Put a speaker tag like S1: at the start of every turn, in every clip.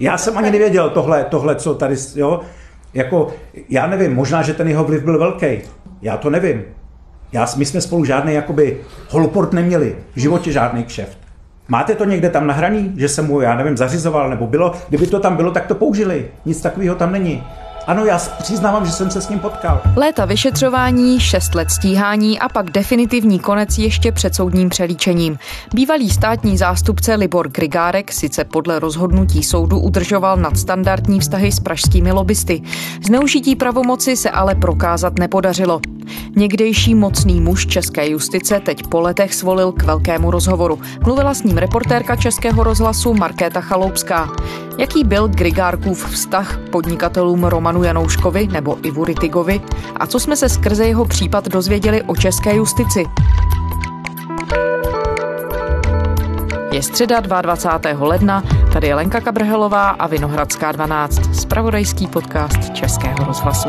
S1: Já jsem ani nevěděl tohle, tohle co tady, jo, jako, já nevím, možná, že ten jeho vliv byl velký. Já to nevím. Já, my jsme spolu žádný jakoby holport neměli. V životě žádný kšeft. Máte to někde tam nahraný, že jsem mu, já nevím, zařizoval, nebo bylo, kdyby to tam bylo, tak to použili. Nic takového tam není. Ano, já přiznávám, že jsem se s ním potkal.
S2: Léta vyšetřování, šest let stíhání a pak definitivní konec ještě před soudním přelíčením. Bývalý státní zástupce Libor Grigárek sice podle rozhodnutí soudu udržoval nadstandardní vztahy s pražskými lobbysty. Zneužití pravomoci se ale prokázat nepodařilo. Někdejší mocný muž české justice teď po letech svolil k velkému rozhovoru. Mluvila s ním reportérka Českého rozhlasu Markéta Chaloupská. Jaký byl Grigárkův vztah podnikatelům Romanu Janouškovi nebo Ivu Ritigovi a co jsme se skrze jeho případ dozvěděli o české justici? Je středa 22. ledna, tady je Lenka Kabrhelová a Vinohradská 12, spravodajský podcast Českého rozhlasu.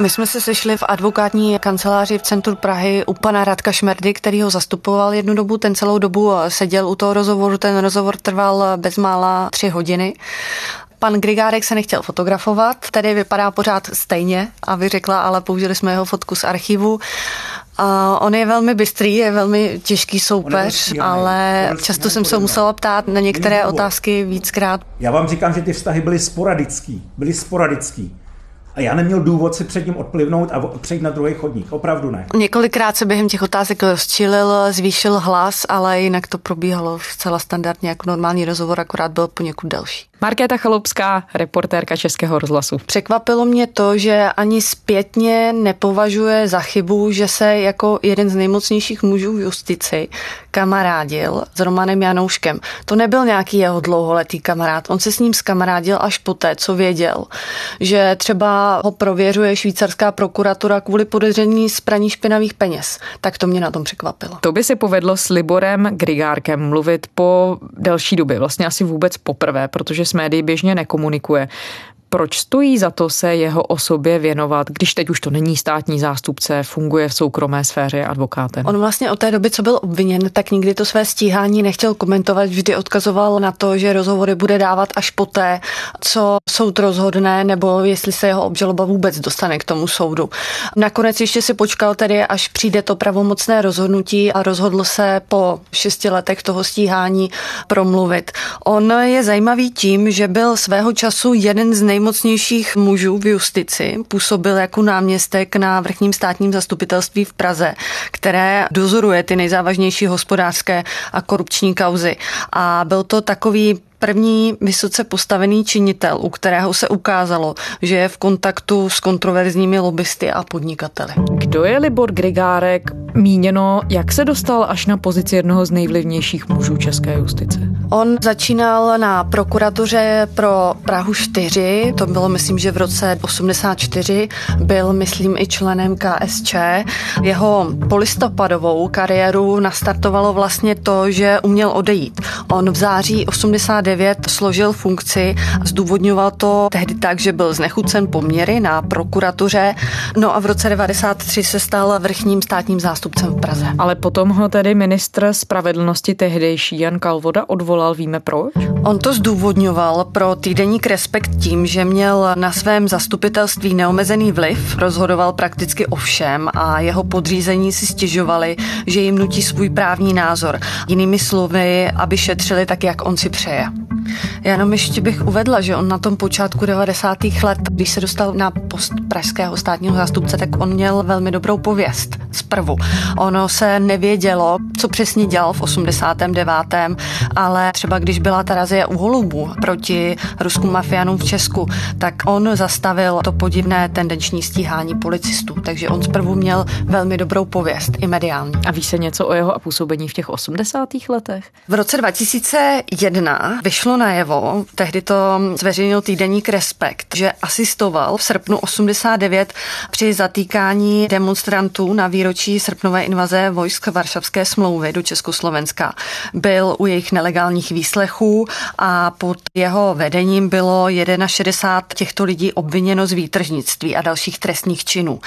S3: My jsme se sešli v advokátní kanceláři v centru Prahy u pana Radka Šmerdy, který ho zastupoval jednu dobu. Ten celou dobu seděl u toho rozhovoru. Ten rozhovor trval bezmála tři hodiny. Pan Grigárek se nechtěl fotografovat, tedy vypadá pořád stejně a vy řekla, ale použili jsme jeho fotku z archivu. A on je velmi bystrý, je velmi těžký soupeř, ale často jsem se musela ptát na některé otázky víckrát.
S1: Já vám říkám, že ty vztahy byly sporadický. Byly sporadický. A já neměl důvod si před ním odplivnout a přejít na druhý chodník. Opravdu ne.
S3: Několikrát se během těch otázek rozčilil, zvýšil hlas, ale jinak to probíhalo zcela standardně jako normální rozhovor, akorát byl poněkud delší.
S2: Markéta Chalupská, reportérka Českého rozhlasu.
S3: Překvapilo mě to, že ani zpětně nepovažuje za chybu, že se jako jeden z nejmocnějších mužů v justici kamarádil s Romanem Janouškem. To nebyl nějaký jeho dlouholetý kamarád. On se s ním skamarádil až poté, co věděl, že třeba ho prověřuje švýcarská prokuratura kvůli podezření z praní špinavých peněz. Tak to mě na tom překvapilo.
S2: To by si povedlo s Liborem Grigárkem mluvit po delší době, vlastně asi vůbec poprvé, protože médií běžně nekomunikuje proč stojí za to se jeho osobě věnovat, když teď už to není státní zástupce, funguje v soukromé sféře advokátem?
S3: On vlastně od té doby, co byl obviněn, tak nikdy to své stíhání nechtěl komentovat, vždy odkazoval na to, že rozhovory bude dávat až poté, co soud rozhodne, nebo jestli se jeho obžaloba vůbec dostane k tomu soudu. Nakonec ještě si počkal tedy, až přijde to pravomocné rozhodnutí a rozhodl se po šesti letech toho stíhání promluvit. On je zajímavý tím, že byl svého času jeden z nej nejmocnějších mužů v justici. Působil jako náměstek na vrchním státním zastupitelství v Praze, které dozoruje ty nejzávažnější hospodářské a korupční kauzy. A byl to takový první vysoce postavený činitel, u kterého se ukázalo, že je v kontaktu s kontroverzními lobbysty a podnikateli.
S2: Kdo je Libor Grigárek? Míněno, jak se dostal až na pozici jednoho z nejvlivnějších mužů české justice?
S3: On začínal na prokuratuře pro Prahu 4, to bylo myslím, že v roce 84, byl myslím i členem KSČ. Jeho polistopadovou kariéru nastartovalo vlastně to, že uměl odejít. On v září 89 2009 složil funkci. Zdůvodňoval to tehdy tak, že byl znechucen poměry na prokuratuře. No a v roce 93 se stal vrchním státním zástupcem v Praze.
S2: Ale potom ho tedy ministr spravedlnosti tehdejší Jan Kalvoda odvolal, víme proč?
S3: On to zdůvodňoval pro týdeník Respekt tím, že měl na svém zastupitelství neomezený vliv, rozhodoval prakticky o všem a jeho podřízení si stěžovali, že jim nutí svůj právní názor. Jinými slovy, aby šetřili tak, jak on si přeje. Já jenom ještě bych uvedla, že on na tom počátku 90. let, když se dostal na post pražského státního zástupce, tak on měl velmi dobrou pověst zprvu. Ono se nevědělo, co přesně dělal v 89. ale třeba když byla ta razie u Holubů proti ruským mafiánům v Česku, tak on zastavil to podivné tendenční stíhání policistů, takže on zprvu měl velmi dobrou pověst i mediální.
S2: A ví se něco o jeho působení v těch 80. letech?
S3: V roce 2001 vyšlo vyšlo najevo, tehdy to zveřejnil týdeník Respekt, že asistoval v srpnu 89 při zatýkání demonstrantů na výročí srpnové invaze vojsk Varšavské smlouvy do Československa. Byl u jejich nelegálních výslechů a pod jeho vedením bylo 61 těchto lidí obviněno z výtržnictví a dalších trestních činů.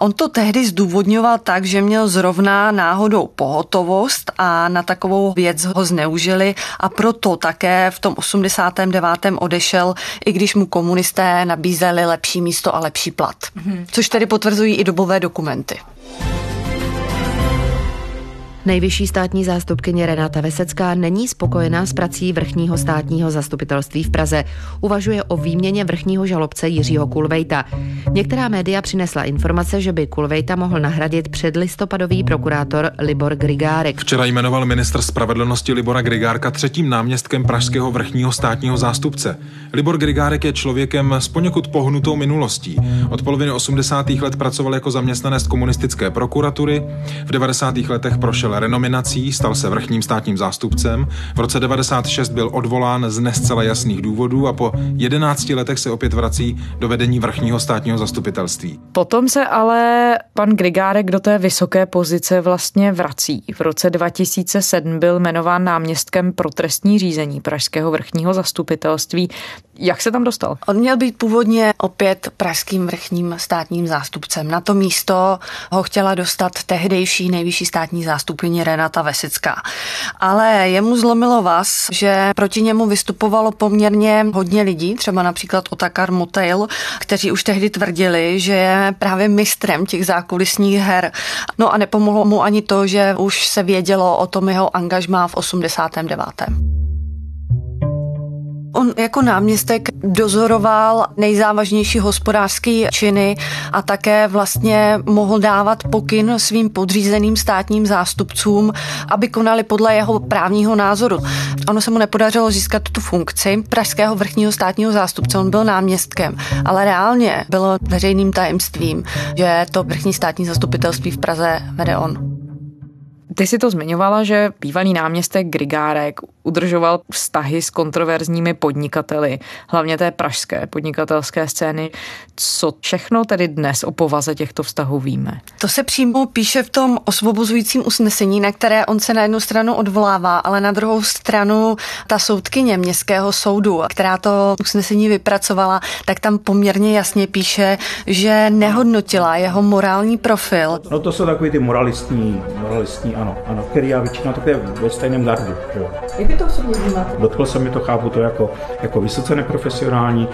S3: On to tehdy zdůvodňoval tak, že měl zrovna náhodou pohotovost a na takovou věc ho zneužili a proto také v tom 89. odešel, i když mu komunisté nabízeli lepší místo a lepší plat. Mm-hmm. Což tedy potvrzují i dobové dokumenty.
S2: Nejvyšší státní zástupkyně Renata Vesecká není spokojená s prací vrchního státního zastupitelství v Praze. Uvažuje o výměně vrchního žalobce Jiřího Kulvejta. Některá média přinesla informace, že by Kulvejta mohl nahradit předlistopadový prokurátor Libor Grigárek.
S4: Včera jmenoval ministr spravedlnosti Libora Grigárka třetím náměstkem pražského vrchního státního zástupce. Libor Grigárek je člověkem s poněkud pohnutou minulostí. Od poloviny 80. let pracoval jako zaměstnanec komunistické prokuratury. V 90. letech prošel renominací, stal se vrchním státním zástupcem. V roce 96 byl odvolán z nescela jasných důvodů a po 11 letech se opět vrací do vedení vrchního státního zastupitelství.
S2: Potom se ale pan Grigárek do té vysoké pozice vlastně vrací. V roce 2007 byl jmenován náměstkem pro trestní řízení Pražského vrchního zastupitelství. Jak se tam dostal?
S3: On měl být původně opět pražským vrchním státním zástupcem. Na to místo ho chtěla dostat tehdejší nejvyšší státní zástupkyně Renata Vesická. Ale jemu zlomilo vás, že proti němu vystupovalo poměrně hodně lidí, třeba například Otakar Motail, kteří už tehdy tvrdili, že je právě mistrem těch zákulisních her. No a nepomohlo mu ani to, že už se vědělo o tom jeho angažmá v 89. On jako náměstek dozoroval nejzávažnější hospodářské činy a také vlastně mohl dávat pokyn svým podřízeným státním zástupcům, aby konali podle jeho právního názoru. Ono se mu nepodařilo získat tu funkci pražského vrchního státního zástupce, on byl náměstkem, ale reálně bylo veřejným tajemstvím, že to vrchní státní zastupitelství v Praze vede on.
S2: Ty si to zmiňovala, že bývalý náměstek Grigárek udržoval vztahy s kontroverzními podnikateli, hlavně té pražské podnikatelské scény. Co všechno tedy dnes o povaze těchto vztahů víme?
S3: To se přímo píše v tom osvobozujícím usnesení, na které on se na jednu stranu odvolává, ale na druhou stranu ta soudkyně městského soudu, která to usnesení vypracovala, tak tam poměrně jasně píše, že nehodnotila jeho morální profil.
S1: No to jsou takový ty moralistní, moralistní ano, ano, který já většinou také ve stejném gardu.
S3: Jak to osobně vnímáte?
S1: Dotkl se mi to, chápu to jako, jako vysoce neprofesionální,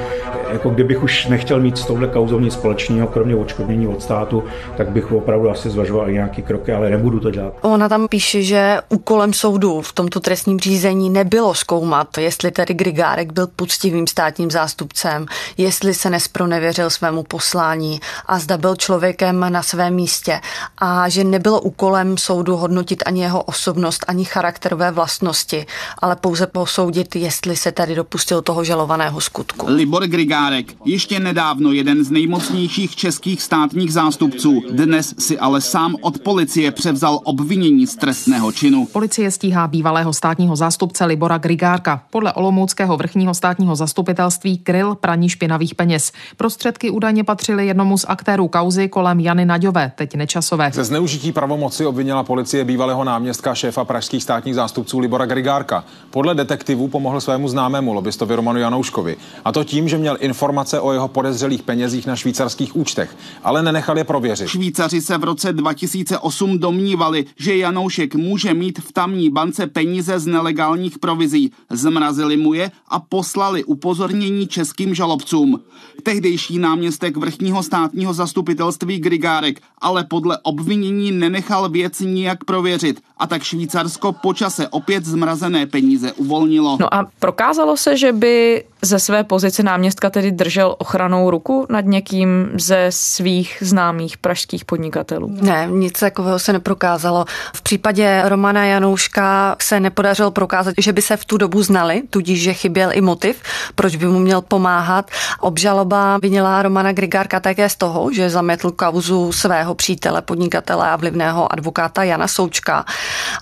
S1: jako kdybych už nechtěl mít s touhle kauzou nic společného, kromě odškodnění od státu, tak bych opravdu asi zvažoval i nějaké kroky, ale nebudu to dělat.
S3: Ona tam píše, že úkolem soudu v tomto trestním řízení nebylo zkoumat, jestli tedy Grigárek byl poctivým státním zástupcem, jestli se nespronevěřil svému poslání a zda byl člověkem na svém místě a že nebylo úkolem soudu hodnotit ani jeho osobnost, ani charakterové vlastnosti, ale pouze posoudit, jestli se tady dopustil toho žalovaného skutku.
S5: Libor Grigárek, ještě nedávno jeden z nejmocnějších českých státních zástupců, dnes si ale sám od policie převzal obvinění z trestného činu.
S6: Policie stíhá bývalého státního zástupce Libora Grigárka. Podle Olomouckého vrchního státního zastupitelství kryl praní špinavých peněz. Prostředky údajně patřily jednomu z aktérů kauzy kolem Jany Naďové, teď nečasové.
S4: Ze zneužití pravomoci obvinila policie bývalého náměstka šéfa pražských státních zástupců Libora Grigárka. Podle detektivů pomohl svému známému lobbystovi Romanu Janouškovi. A to tím, že měl informace o jeho podezřelých penězích na švýcarských účtech, ale nenechal je prověřit.
S5: Švýcaři se v roce 2008 domnívali, že Janoušek může mít v tamní bance peníze z nelegálních provizí. Zmrazili mu je a poslali upozornění českým žalobcům. Tehdejší náměstek vrchního státního zastupitelství Grigárek ale podle obvinění nenechal věc nijak prověřit a tak Švýcarsko počase opět zmrazené peníze uvolnilo.
S2: No a prokázalo se, že by ze své pozice náměstka tedy držel ochranou ruku nad někým ze svých známých pražských podnikatelů?
S3: Ne, nic takového se neprokázalo. V případě Romana Janouška se nepodařilo prokázat, že by se v tu dobu znali, tudíž, že chyběl i motiv, proč by mu měl pomáhat. Obžaloba vinila Romana Grigárka také z toho, že zametl kauzu svého přítele, podnikatele a vlivného advokáta Jana Součka.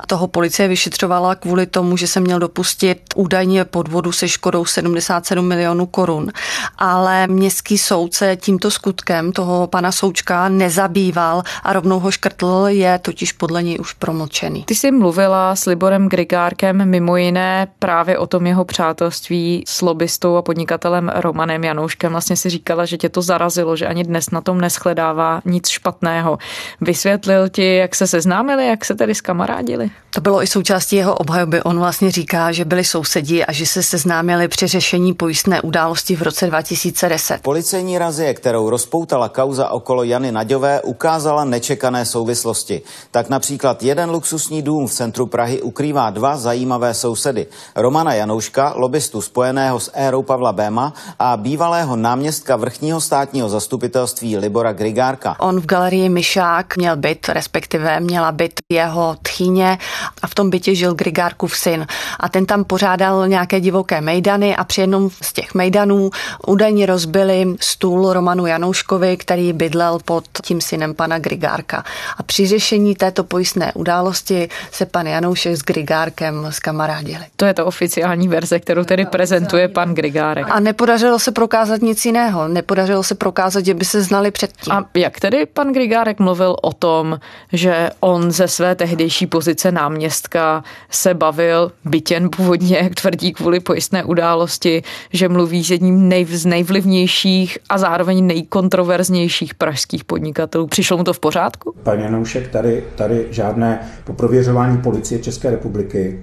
S3: Toho policie vyšetřovala kvůli tomu, že se měl dopustit údajně podvodu se škodou 77 milionů korun. Ale městský soud se tímto skutkem toho pana Součka nezabýval a rovnou ho škrtl, je totiž podle něj už promlčený.
S2: Ty jsi mluvila s Liborem Grigárkem mimo jiné právě o tom jeho přátelství s lobbystou a podnikatelem Romanem Janouškem. Vlastně si říkala, že tě to zarazilo, že ani dnes na tom neschledává nic špatného. Vysvětlil ti, jak se seznámili, jak se tedy skamarádili?
S3: To bylo i součástí jeho obhajoby. On vlastně říká, že byli sousedí a že se seznámili při řešení pojistné události v roce 2010.
S7: Policejní razie, kterou rozpoutala kauza okolo Jany Naďové, ukázala nečekané souvislosti. Tak například jeden luxusní dům v centru Prahy ukrývá dva zajímavé sousedy. Romana Janouška, lobbystu spojeného s érou Pavla Béma a bývalého náměstka vrchního státního zastupitelství Libora Grigárka.
S3: On v galerii Myšák měl byt, respektive měla byt jeho tchýně a v tom bytě žil Grigárkův syn. A ten tam pořádal nějaké divoké mejdany a při jednom z těch mejdanů údajně rozbili stůl Romanu Janouškovi, který bydlel pod tím synem pana Grigárka. A při řešení této pojistné události se pan Janoušek s Grigárkem skamarádili.
S2: To je ta oficiální verze, kterou tedy prezentuje pan Grigárek.
S3: A nepodařilo se prokázat nic jiného. Nepodařilo se prokázat, že by se znali předtím.
S2: A jak tedy pan Grigárek mluvil o tom, že on ze své tehdejší pozice náměstka se bavil, bytěn původně, jak tvrdí kvůli pojistné události, že mluví s jedním nej, z nejvlivnějších a zároveň nejkontroverznějších pražských podnikatelů. Přišlo mu to v pořádku?
S1: Pan Janoušek tady, tady žádné po prověřování policie České republiky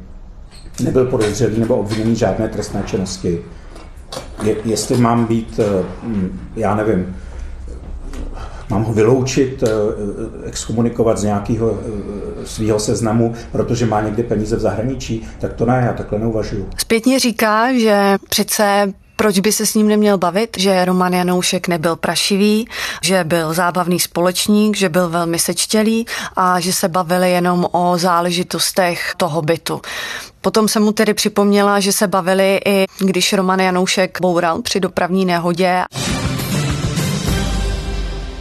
S1: nebyl podezřelý nebo obviněný žádné trestné činnosti. Je, jestli mám být, eh, já nevím, mám ho vyloučit, eh, exkomunikovat z nějakého eh, svého seznamu, protože má někde peníze v zahraničí, tak to ne, já takhle neuvažuju.
S3: Zpětně říká, že přece proč by se s ním neměl bavit, že Roman Janoušek nebyl prašivý, že byl zábavný společník, že byl velmi sečtělý a že se bavili jenom o záležitostech toho bytu. Potom se mu tedy připomněla, že se bavili i když Roman Janoušek boural při dopravní nehodě.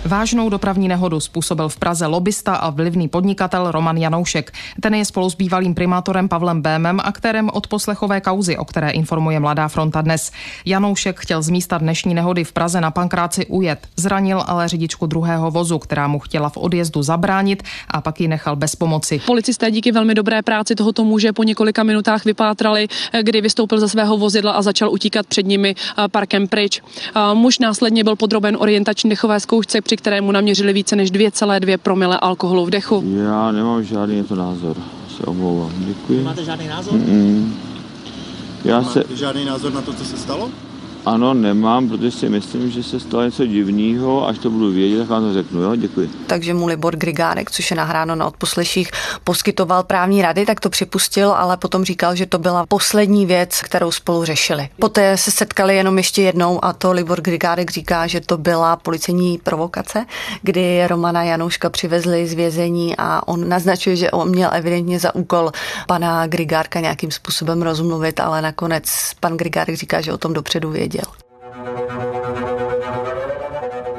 S6: Vážnou dopravní nehodu způsobil v Praze lobista a vlivný podnikatel Roman Janoušek. Ten je spolu s bývalým primátorem Pavlem Bémem a kterém od poslechové kauzy, o které informuje Mladá fronta dnes. Janoušek chtěl z místa dnešní nehody v Praze na Pankráci ujet. Zranil ale řidičku druhého vozu, která mu chtěla v odjezdu zabránit a pak ji nechal bez pomoci.
S8: Policisté díky velmi dobré práci tohoto muže po několika minutách vypátrali, kdy vystoupil ze svého vozidla a začal utíkat před nimi parkem pryč. Muž následně byl podroben orientační dechové zkoušce, při kterému naměřili více než 2,2 promile alkoholu v dechu.
S9: Já nemám žádný to názor, se omlouvám. Děkuji.
S10: Máte žádný názor?
S9: Mm-mm. Já
S10: Máte
S9: se,
S10: žádný názor na to, co se stalo?
S9: Ano, nemám, protože si myslím, že se stalo něco divného, až to budu vědět, tak vám to řeknu, jo, děkuji.
S3: takže mu Libor Grigárek, což je nahráno na odposleších, poskytoval právní rady, tak to připustil, ale potom říkal, že to byla poslední věc, kterou spolu řešili. Poté se setkali jenom ještě jednou a to Libor Grigárek říká, že to byla policejní provokace, kdy Romana Janouška přivezli z vězení a on naznačuje, že on měl evidentně za úkol pana Grigárka nějakým způsobem rozmluvit, ale nakonec pan Grigárek říká, že o tom dopředu věděl.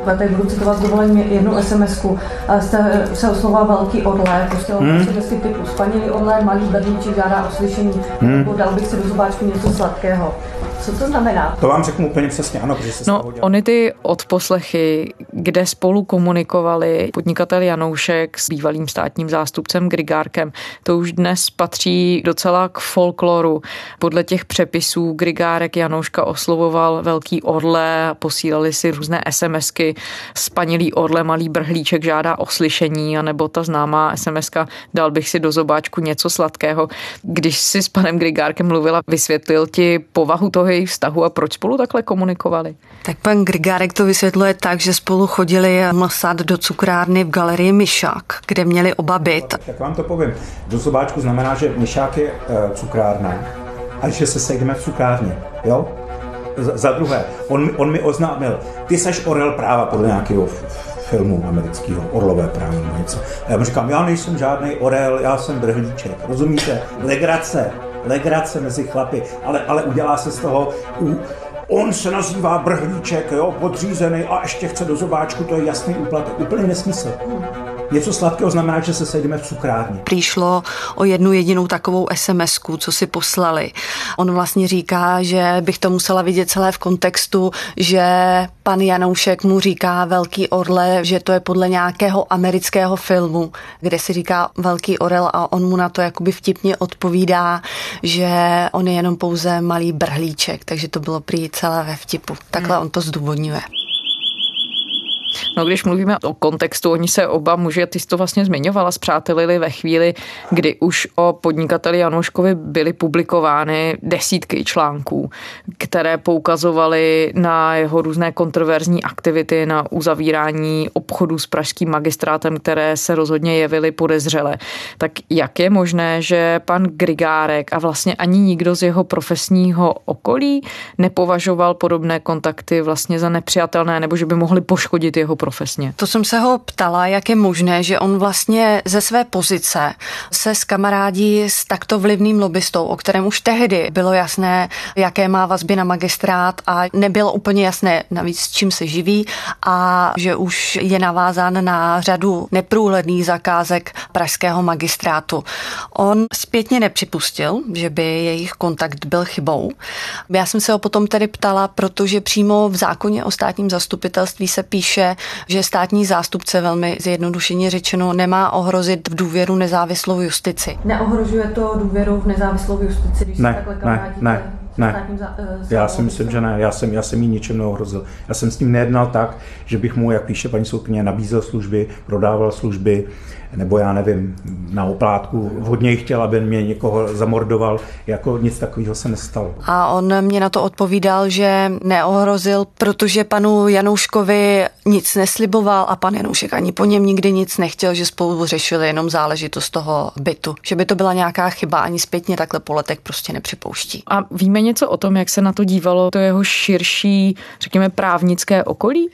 S11: Tady budu citovat s dovolením jednu SMS-ku. Jste se oslovoval velký orle, prostě
S1: Hmm.
S11: hmm. si typu spanilý orle, malý berlíček žádá o slyšení,
S1: Hmm.
S11: dal bych si do zobáčku něco sladkého. Co to znamená?
S1: To vám řeknu úplně přesně, ano, protože se
S2: No, ony ty odposlechy, kde spolu komunikovali podnikatel Janoušek s bývalým státním zástupcem Grigárkem, to už dnes patří docela k folkloru. Podle těch přepisů Grigárek Janouška oslovoval velký orle posílali si různé SMSky. Spanilý orle, malý brhlíček žádá o slyšení, anebo ta známá SMSka dal bych si do zobáčku něco sladkého. Když si s panem Grigárkem mluvila, vysvětlil ti povahu toho jejich vztahu a proč spolu takhle komunikovali?
S3: Tak pan Grigárek to vysvětluje tak, že spolu chodili mlsat do cukrárny v galerii Myšák, kde měli oba byt.
S1: Tak vám to povím. Do zobáčku znamená, že Myšák je uh, cukrárna a že se sejdeme v cukrárně, jo? za, za druhé, on, on mi oznámil, ty seš orel práva podle nějakého filmu amerického, Orlové právo nebo něco. A já mu říkám, já nejsem žádný orel, já jsem brhlíček, rozumíte? Legrace, legrace mezi chlapy, ale, ale udělá se z toho, on se nazývá brhlíček, jo, podřízený a ještě chce do zobáčku, to je jasný úplatek. Úplně nesmysl. Něco sladkého znamená, že se sejdeme v cukrárně.
S3: Přišlo o jednu jedinou takovou sms co si poslali. On vlastně říká, že bych to musela vidět celé v kontextu, že pan Janoušek mu říká Velký orle, že to je podle nějakého amerického filmu, kde si říká Velký orel a on mu na to jakoby vtipně odpovídá, že on je jenom pouze malý brhlíček, takže to bylo prý celé ve vtipu. Takhle hmm. on to zdůvodňuje.
S2: No, když mluvíme o kontextu, oni se oba muži, ty jsi to vlastně zmiňovala, zpřátelili ve chvíli, kdy už o podnikateli Janouškovi byly publikovány desítky článků, které poukazovaly na jeho různé kontroverzní aktivity, na uzavírání obchodu s pražským magistrátem, které se rozhodně jevily podezřele. Tak jak je možné, že pan Grigárek a vlastně ani nikdo z jeho profesního okolí nepovažoval podobné kontakty vlastně za nepřijatelné nebo že by mohly poškodit jeho profesně.
S3: To jsem se ho ptala, jak je možné, že on vlastně ze své pozice se s kamarádí s takto vlivným lobbystou, o kterém už tehdy bylo jasné, jaké má vazby na magistrát a nebylo úplně jasné navíc s čím se živí a že už je navázán na řadu neprůhledných zakázek pražského magistrátu. On zpětně nepřipustil, že by jejich kontakt byl chybou. Já jsem se ho potom tedy ptala, protože přímo v zákoně o státním zastupitelství se píše, že státní zástupce velmi zjednodušeně řečeno nemá ohrozit v důvěru nezávislou justici.
S11: Neohrožuje to důvěru v nezávislou justici, když
S1: ne, se takhle ne, ne, ne. Eh, já si myslím, že ne. Já jsem, já jsem jí ničem neohrozil. Já jsem s ním nejednal tak, že bych mu, jak píše paní soudkyně, nabízel služby, prodával služby, nebo já nevím, na oplátku hodně chtěl, aby mě někoho zamordoval, jako nic takového se nestalo.
S3: A on mě na to odpovídal, že neohrozil, protože panu Janouškovi nic nesliboval a pan Janoušek ani po něm nikdy nic nechtěl, že spolu řešili jenom záležitost toho bytu. Že by to byla nějaká chyba, ani zpětně takhle po letech prostě nepřipouští.
S2: A víme něco o tom, jak se na to dívalo to jeho širší, řekněme, právnické okolí?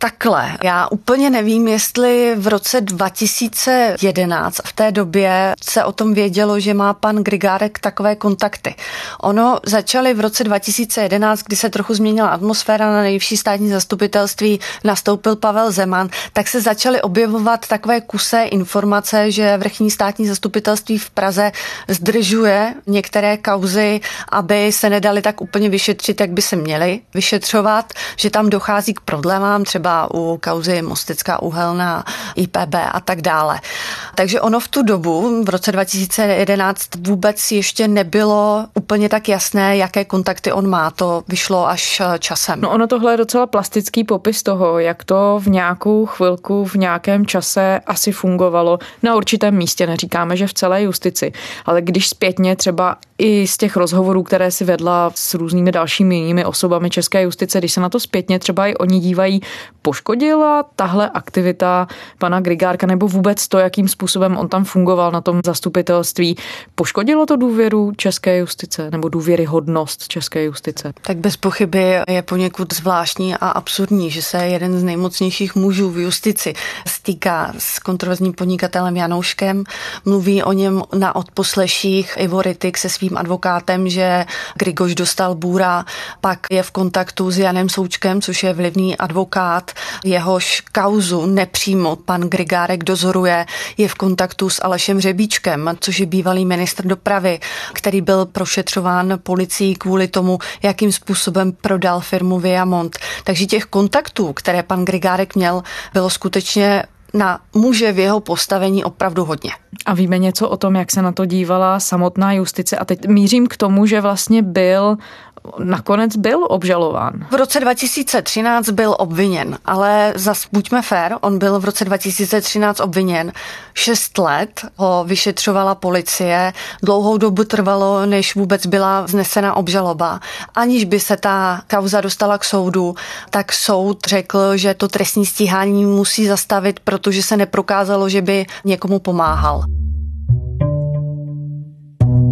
S3: Takhle, já úplně nevím, jestli v roce 2011 v té době se o tom vědělo, že má pan Grigárek takové kontakty. Ono začaly v roce 2011, kdy se trochu změnila atmosféra na nejvyšší státní zastupitelství, nastoupil Pavel Zeman, tak se začaly objevovat takové kusé informace, že vrchní státní zastupitelství v Praze zdržuje některé kauzy, aby se nedali tak úplně vyšetřit, jak by se měly vyšetřovat, že tam dochází k problémám, třeba třeba u kauzy Mostecká uhelná, IPB a tak dále. Takže ono v tu dobu, v roce 2011, vůbec ještě nebylo úplně tak jasné, jaké kontakty on má. To vyšlo až eh, časem.
S2: No ono tohle je docela plastický popis toho, jak to v nějakou chvilku, v nějakém čase asi fungovalo na určitém místě. Neříkáme, že v celé justici, ale když zpětně třeba i z těch rozhovorů, které si vedla s různými dalšími jinými osobami české justice, když se na to zpětně třeba i oni dívají, poškodila tahle aktivita pana Grigárka nebo vůbec to, jakým způsobem on tam fungoval na tom zastupitelství, poškodilo to důvěru české justice nebo důvěryhodnost české justice?
S3: Tak bez pochyby je poněkud zvláštní a absurdní, že se jeden z nejmocnějších mužů v justici stýká s kontroverzním podnikatelem Janouškem, mluví o něm na odposleších. Ivo Rytik se svým advokátem, že Grigoš dostal bůra, pak je v kontaktu s Janem Součkem, což je vlivný advokát, jehož kauzu nepřímo pan Grigárek dozoruje, je v kontaktu s Alešem Řebíčkem, což je bývalý ministr dopravy, který byl prošetřován policií kvůli tomu, jakým způsobem prodal firmu Viamont. Takže těch kontaktů, které pan Grigárek měl, bylo skutečně na muže v jeho postavení opravdu hodně.
S2: A víme něco o tom, jak se na to dívala samotná justice. A teď mířím k tomu, že vlastně byl nakonec byl obžalován.
S3: V roce 2013 byl obviněn, ale zas buďme fér, on byl v roce 2013 obviněn. Šest let ho vyšetřovala policie, dlouhou dobu trvalo, než vůbec byla znesena obžaloba. Aniž by se ta kauza dostala k soudu, tak soud řekl, že to trestní stíhání musí zastavit, protože se neprokázalo, že by někomu pomáhal.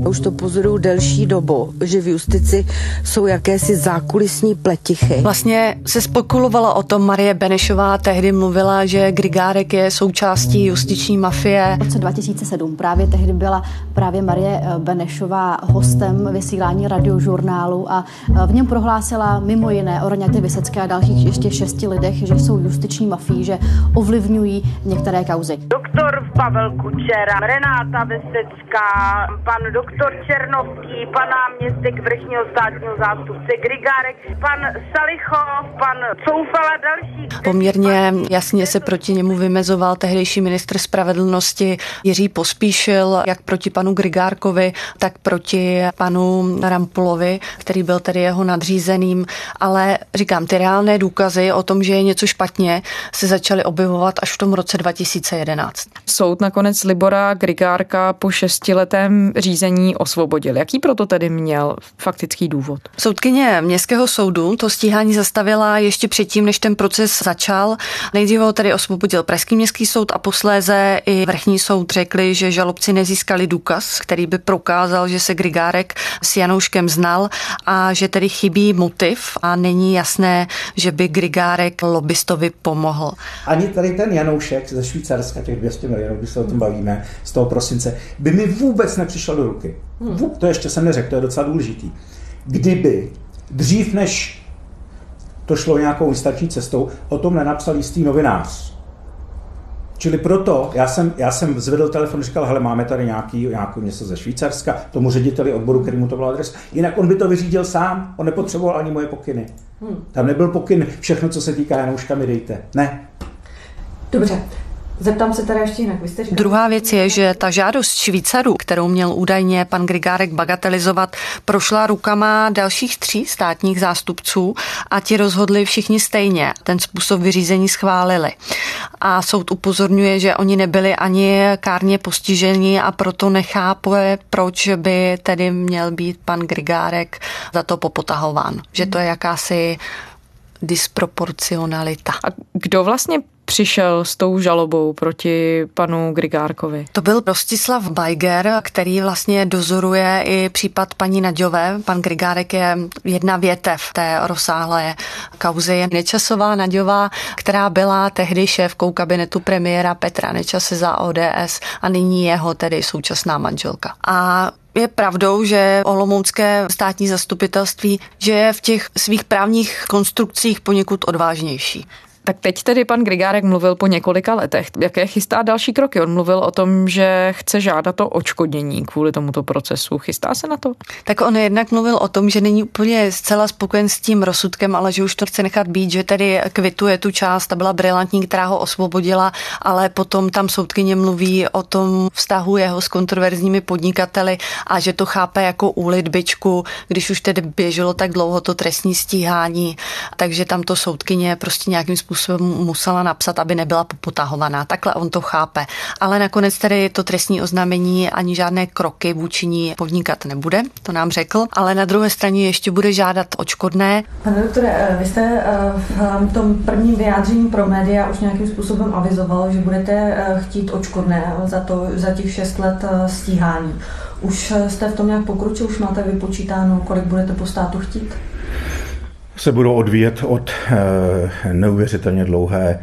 S10: Už to pozoruju delší dobu, že v justici jsou jakési zákulisní pletichy.
S3: Vlastně se spekulovalo o tom, Marie Benešová tehdy mluvila, že Grigárek je součástí justiční mafie.
S12: V roce 2007 právě tehdy byla právě Marie eh, Benešová hostem vysílání radiožurnálu a eh, v něm prohlásila mimo jiné o Roňatě Vysecké a dalších ještě šesti lidech, že jsou justiční mafii, že ovlivňují některé kauzy.
S13: Doktor Pavel Kučera, Renáta Vysecká, pan doktor Černovský, pan náměstek vrchního státního zástupce Grigárek, pan Salichov, pan Coufala další.
S3: Poměrně jasně se proti němu vymezoval tehdejší ministr spravedlnosti Jiří Pospíšil, jak proti panu Grigárkovi, tak proti panu Rampulovi, který byl tedy jeho nadřízeným. Ale říkám, ty reálné důkazy o tom, že je něco špatně, se začaly objevovat až v tom roce 2011.
S2: Soud nakonec Libora Grigárka po šestiletém řízení osvobodil. Jaký proto tedy měl faktický důvod?
S3: Soudkyně Městského soudu to stíhání zastavila ještě předtím, než ten proces začal. Nejdříve ho tedy osvobodil Pražský městský soud a posléze i vrchní soud řekli, že žalobci nezískali důkaz, který by prokázal, že se Grigárek s Janouškem znal a že tedy chybí motiv a není jasné, že by Grigárek lobbystovi pomohl.
S1: Ani tady ten Janoušek ze Švýcarska, těch 200 milionů, když se o tom bavíme, z toho prosince, by mi vůbec nepřišel do ruky. Hmm. To ještě jsem neřekl, to je docela důležitý. Kdyby dřív než to šlo nějakou instační cestou, o tom nenapsal jistý novinář. Čili proto já jsem, já jsem zvedl telefon a říkal, hele, máme tady nějaký, nějakou něco ze Švýcarska, tomu řediteli odboru, který mu to byl adres. Jinak on by to vyřídil sám, on nepotřeboval ani moje pokyny. Hmm. Tam nebyl pokyn, všechno, co se týká Janouška, mi dejte. Ne.
S11: Dobře, Zeptám se teda ještě jinak. Vy jste říkali...
S3: Druhá věc je, že ta žádost Švýcarů, kterou měl údajně pan Grigárek bagatelizovat, prošla rukama dalších tří státních zástupců a ti rozhodli všichni stejně. Ten způsob vyřízení schválili. A soud upozorňuje, že oni nebyli ani kárně postiženi a proto nechápe, proč by tedy měl být pan Grigárek za to popotahován. Že to je jakási disproporcionalita.
S2: A kdo vlastně přišel s tou žalobou proti panu Grigárkovi?
S3: To byl Rostislav Bajger, který vlastně dozoruje i případ paní Naďové. Pan Grigárek je jedna větev té rozsáhlé kauzy. Je Nečasová Naďová, která byla tehdy šéfkou kabinetu premiéra Petra Nečase za ODS a nyní jeho tedy současná manželka. A je pravdou, že Olomoucké státní zastupitelství, že je v těch svých právních konstrukcích poněkud odvážnější.
S2: Tak teď tedy pan Grigárek mluvil po několika letech. Jaké chystá další kroky? On mluvil o tom, že chce žádat o očkodnění kvůli tomuto procesu. Chystá se na to?
S3: Tak on jednak mluvil o tom, že není úplně zcela spokojen s tím rozsudkem, ale že už to chce nechat být, že tedy kvituje tu část, ta byla brilantní, která ho osvobodila, ale potom tam soudkyně mluví o tom vztahu jeho s kontroverzními podnikateli a že to chápe jako úlitbičku, když už tedy běželo tak dlouho to trestní stíhání, takže tam to soudkyně prostě nějakým způsobem způsobem musela napsat, aby nebyla popotahovaná. Takhle on to chápe. Ale nakonec tedy to trestní oznámení ani žádné kroky vůči ní podnikat nebude, to nám řekl, ale na druhé straně ještě bude žádat očkodné.
S11: Pane doktore, eh, vy jste eh, v tom prvním vyjádření pro média už nějakým způsobem avizoval, že budete eh, chtít očkodné za, to, za těch šest let stíhání. Už jste v tom nějak pokročil, už máte vypočítáno, kolik budete po státu chtít?
S1: Se budou odvíjet od eh, neuvěřitelně dlouhé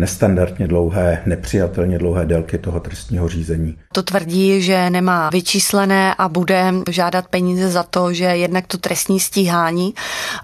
S1: nestandardně dlouhé, nepřijatelně dlouhé délky toho trestního řízení.
S3: To tvrdí, že nemá vyčíslené a bude žádat peníze za to, že jednak to trestní stíhání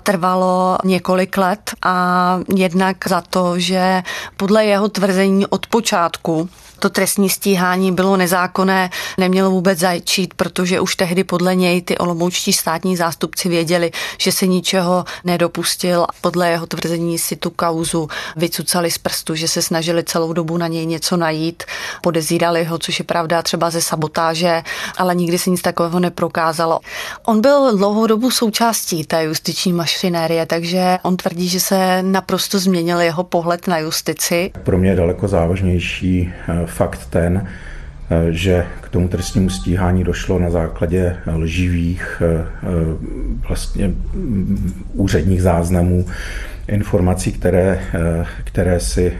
S3: trvalo několik let a jednak za to, že podle jeho tvrzení od počátku to trestní stíhání bylo nezákonné, nemělo vůbec začít, protože už tehdy podle něj ty olomoučtí státní zástupci věděli, že se ničeho nedopustil. Podle jeho tvrzení si tu kauzu vycucali z prstu, že se snažili celou dobu na něj něco najít, podezírali ho, což je pravda třeba ze sabotáže, ale nikdy se nic takového neprokázalo. On byl dlouhou dobu součástí té justiční mašinérie, takže on tvrdí, že se naprosto změnil jeho pohled na justici.
S1: Pro mě je daleko závažnější eh, fakt ten, eh, že k tomu trestnímu stíhání došlo na základě lživých eh, eh, vlastně úředních záznamů, informací, které, které si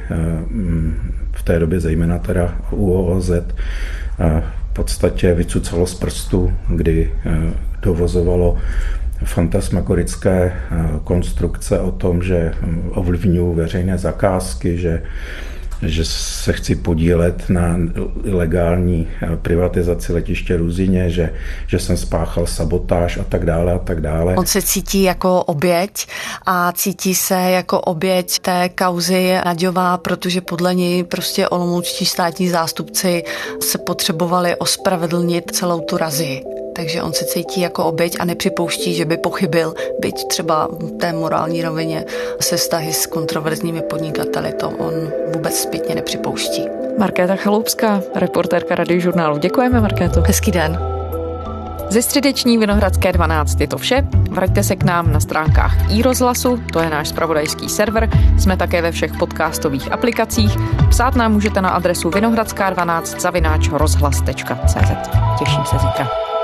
S1: v té době zejména teda UOZ podstatě vycucalo z prstu, kdy dovozovalo fantasmagorické konstrukce o tom, že ovlivňují veřejné zakázky, že že se chci podílet na ilegální eh, privatizaci letiště Ruzině, že, že jsem spáchal sabotáž a tak dále a tak dále.
S3: On se cítí jako oběť a cítí se jako oběť té kauzy Naďová, protože podle něj prostě olomoučtí státní zástupci se potřebovali ospravedlnit celou tu razii takže on se cítí jako oběť a nepřipouští, že by pochybil, byť třeba v té morální rovině se vztahy s kontroverzními podnikateli, to on vůbec zpětně nepřipouští.
S2: Markéta Chaloupská, reportérka radiožurnálu. Děkujeme, Markéto.
S3: Hezký den.
S2: Ze středeční Vinohradské 12 je to vše. Vraťte se k nám na stránkách i rozhlasu, to je náš spravodajský server. Jsme také ve všech podcastových aplikacích. Psát nám můžete na adresu vinohradská12 zavináč rozhlas.cz. Těším se zítra.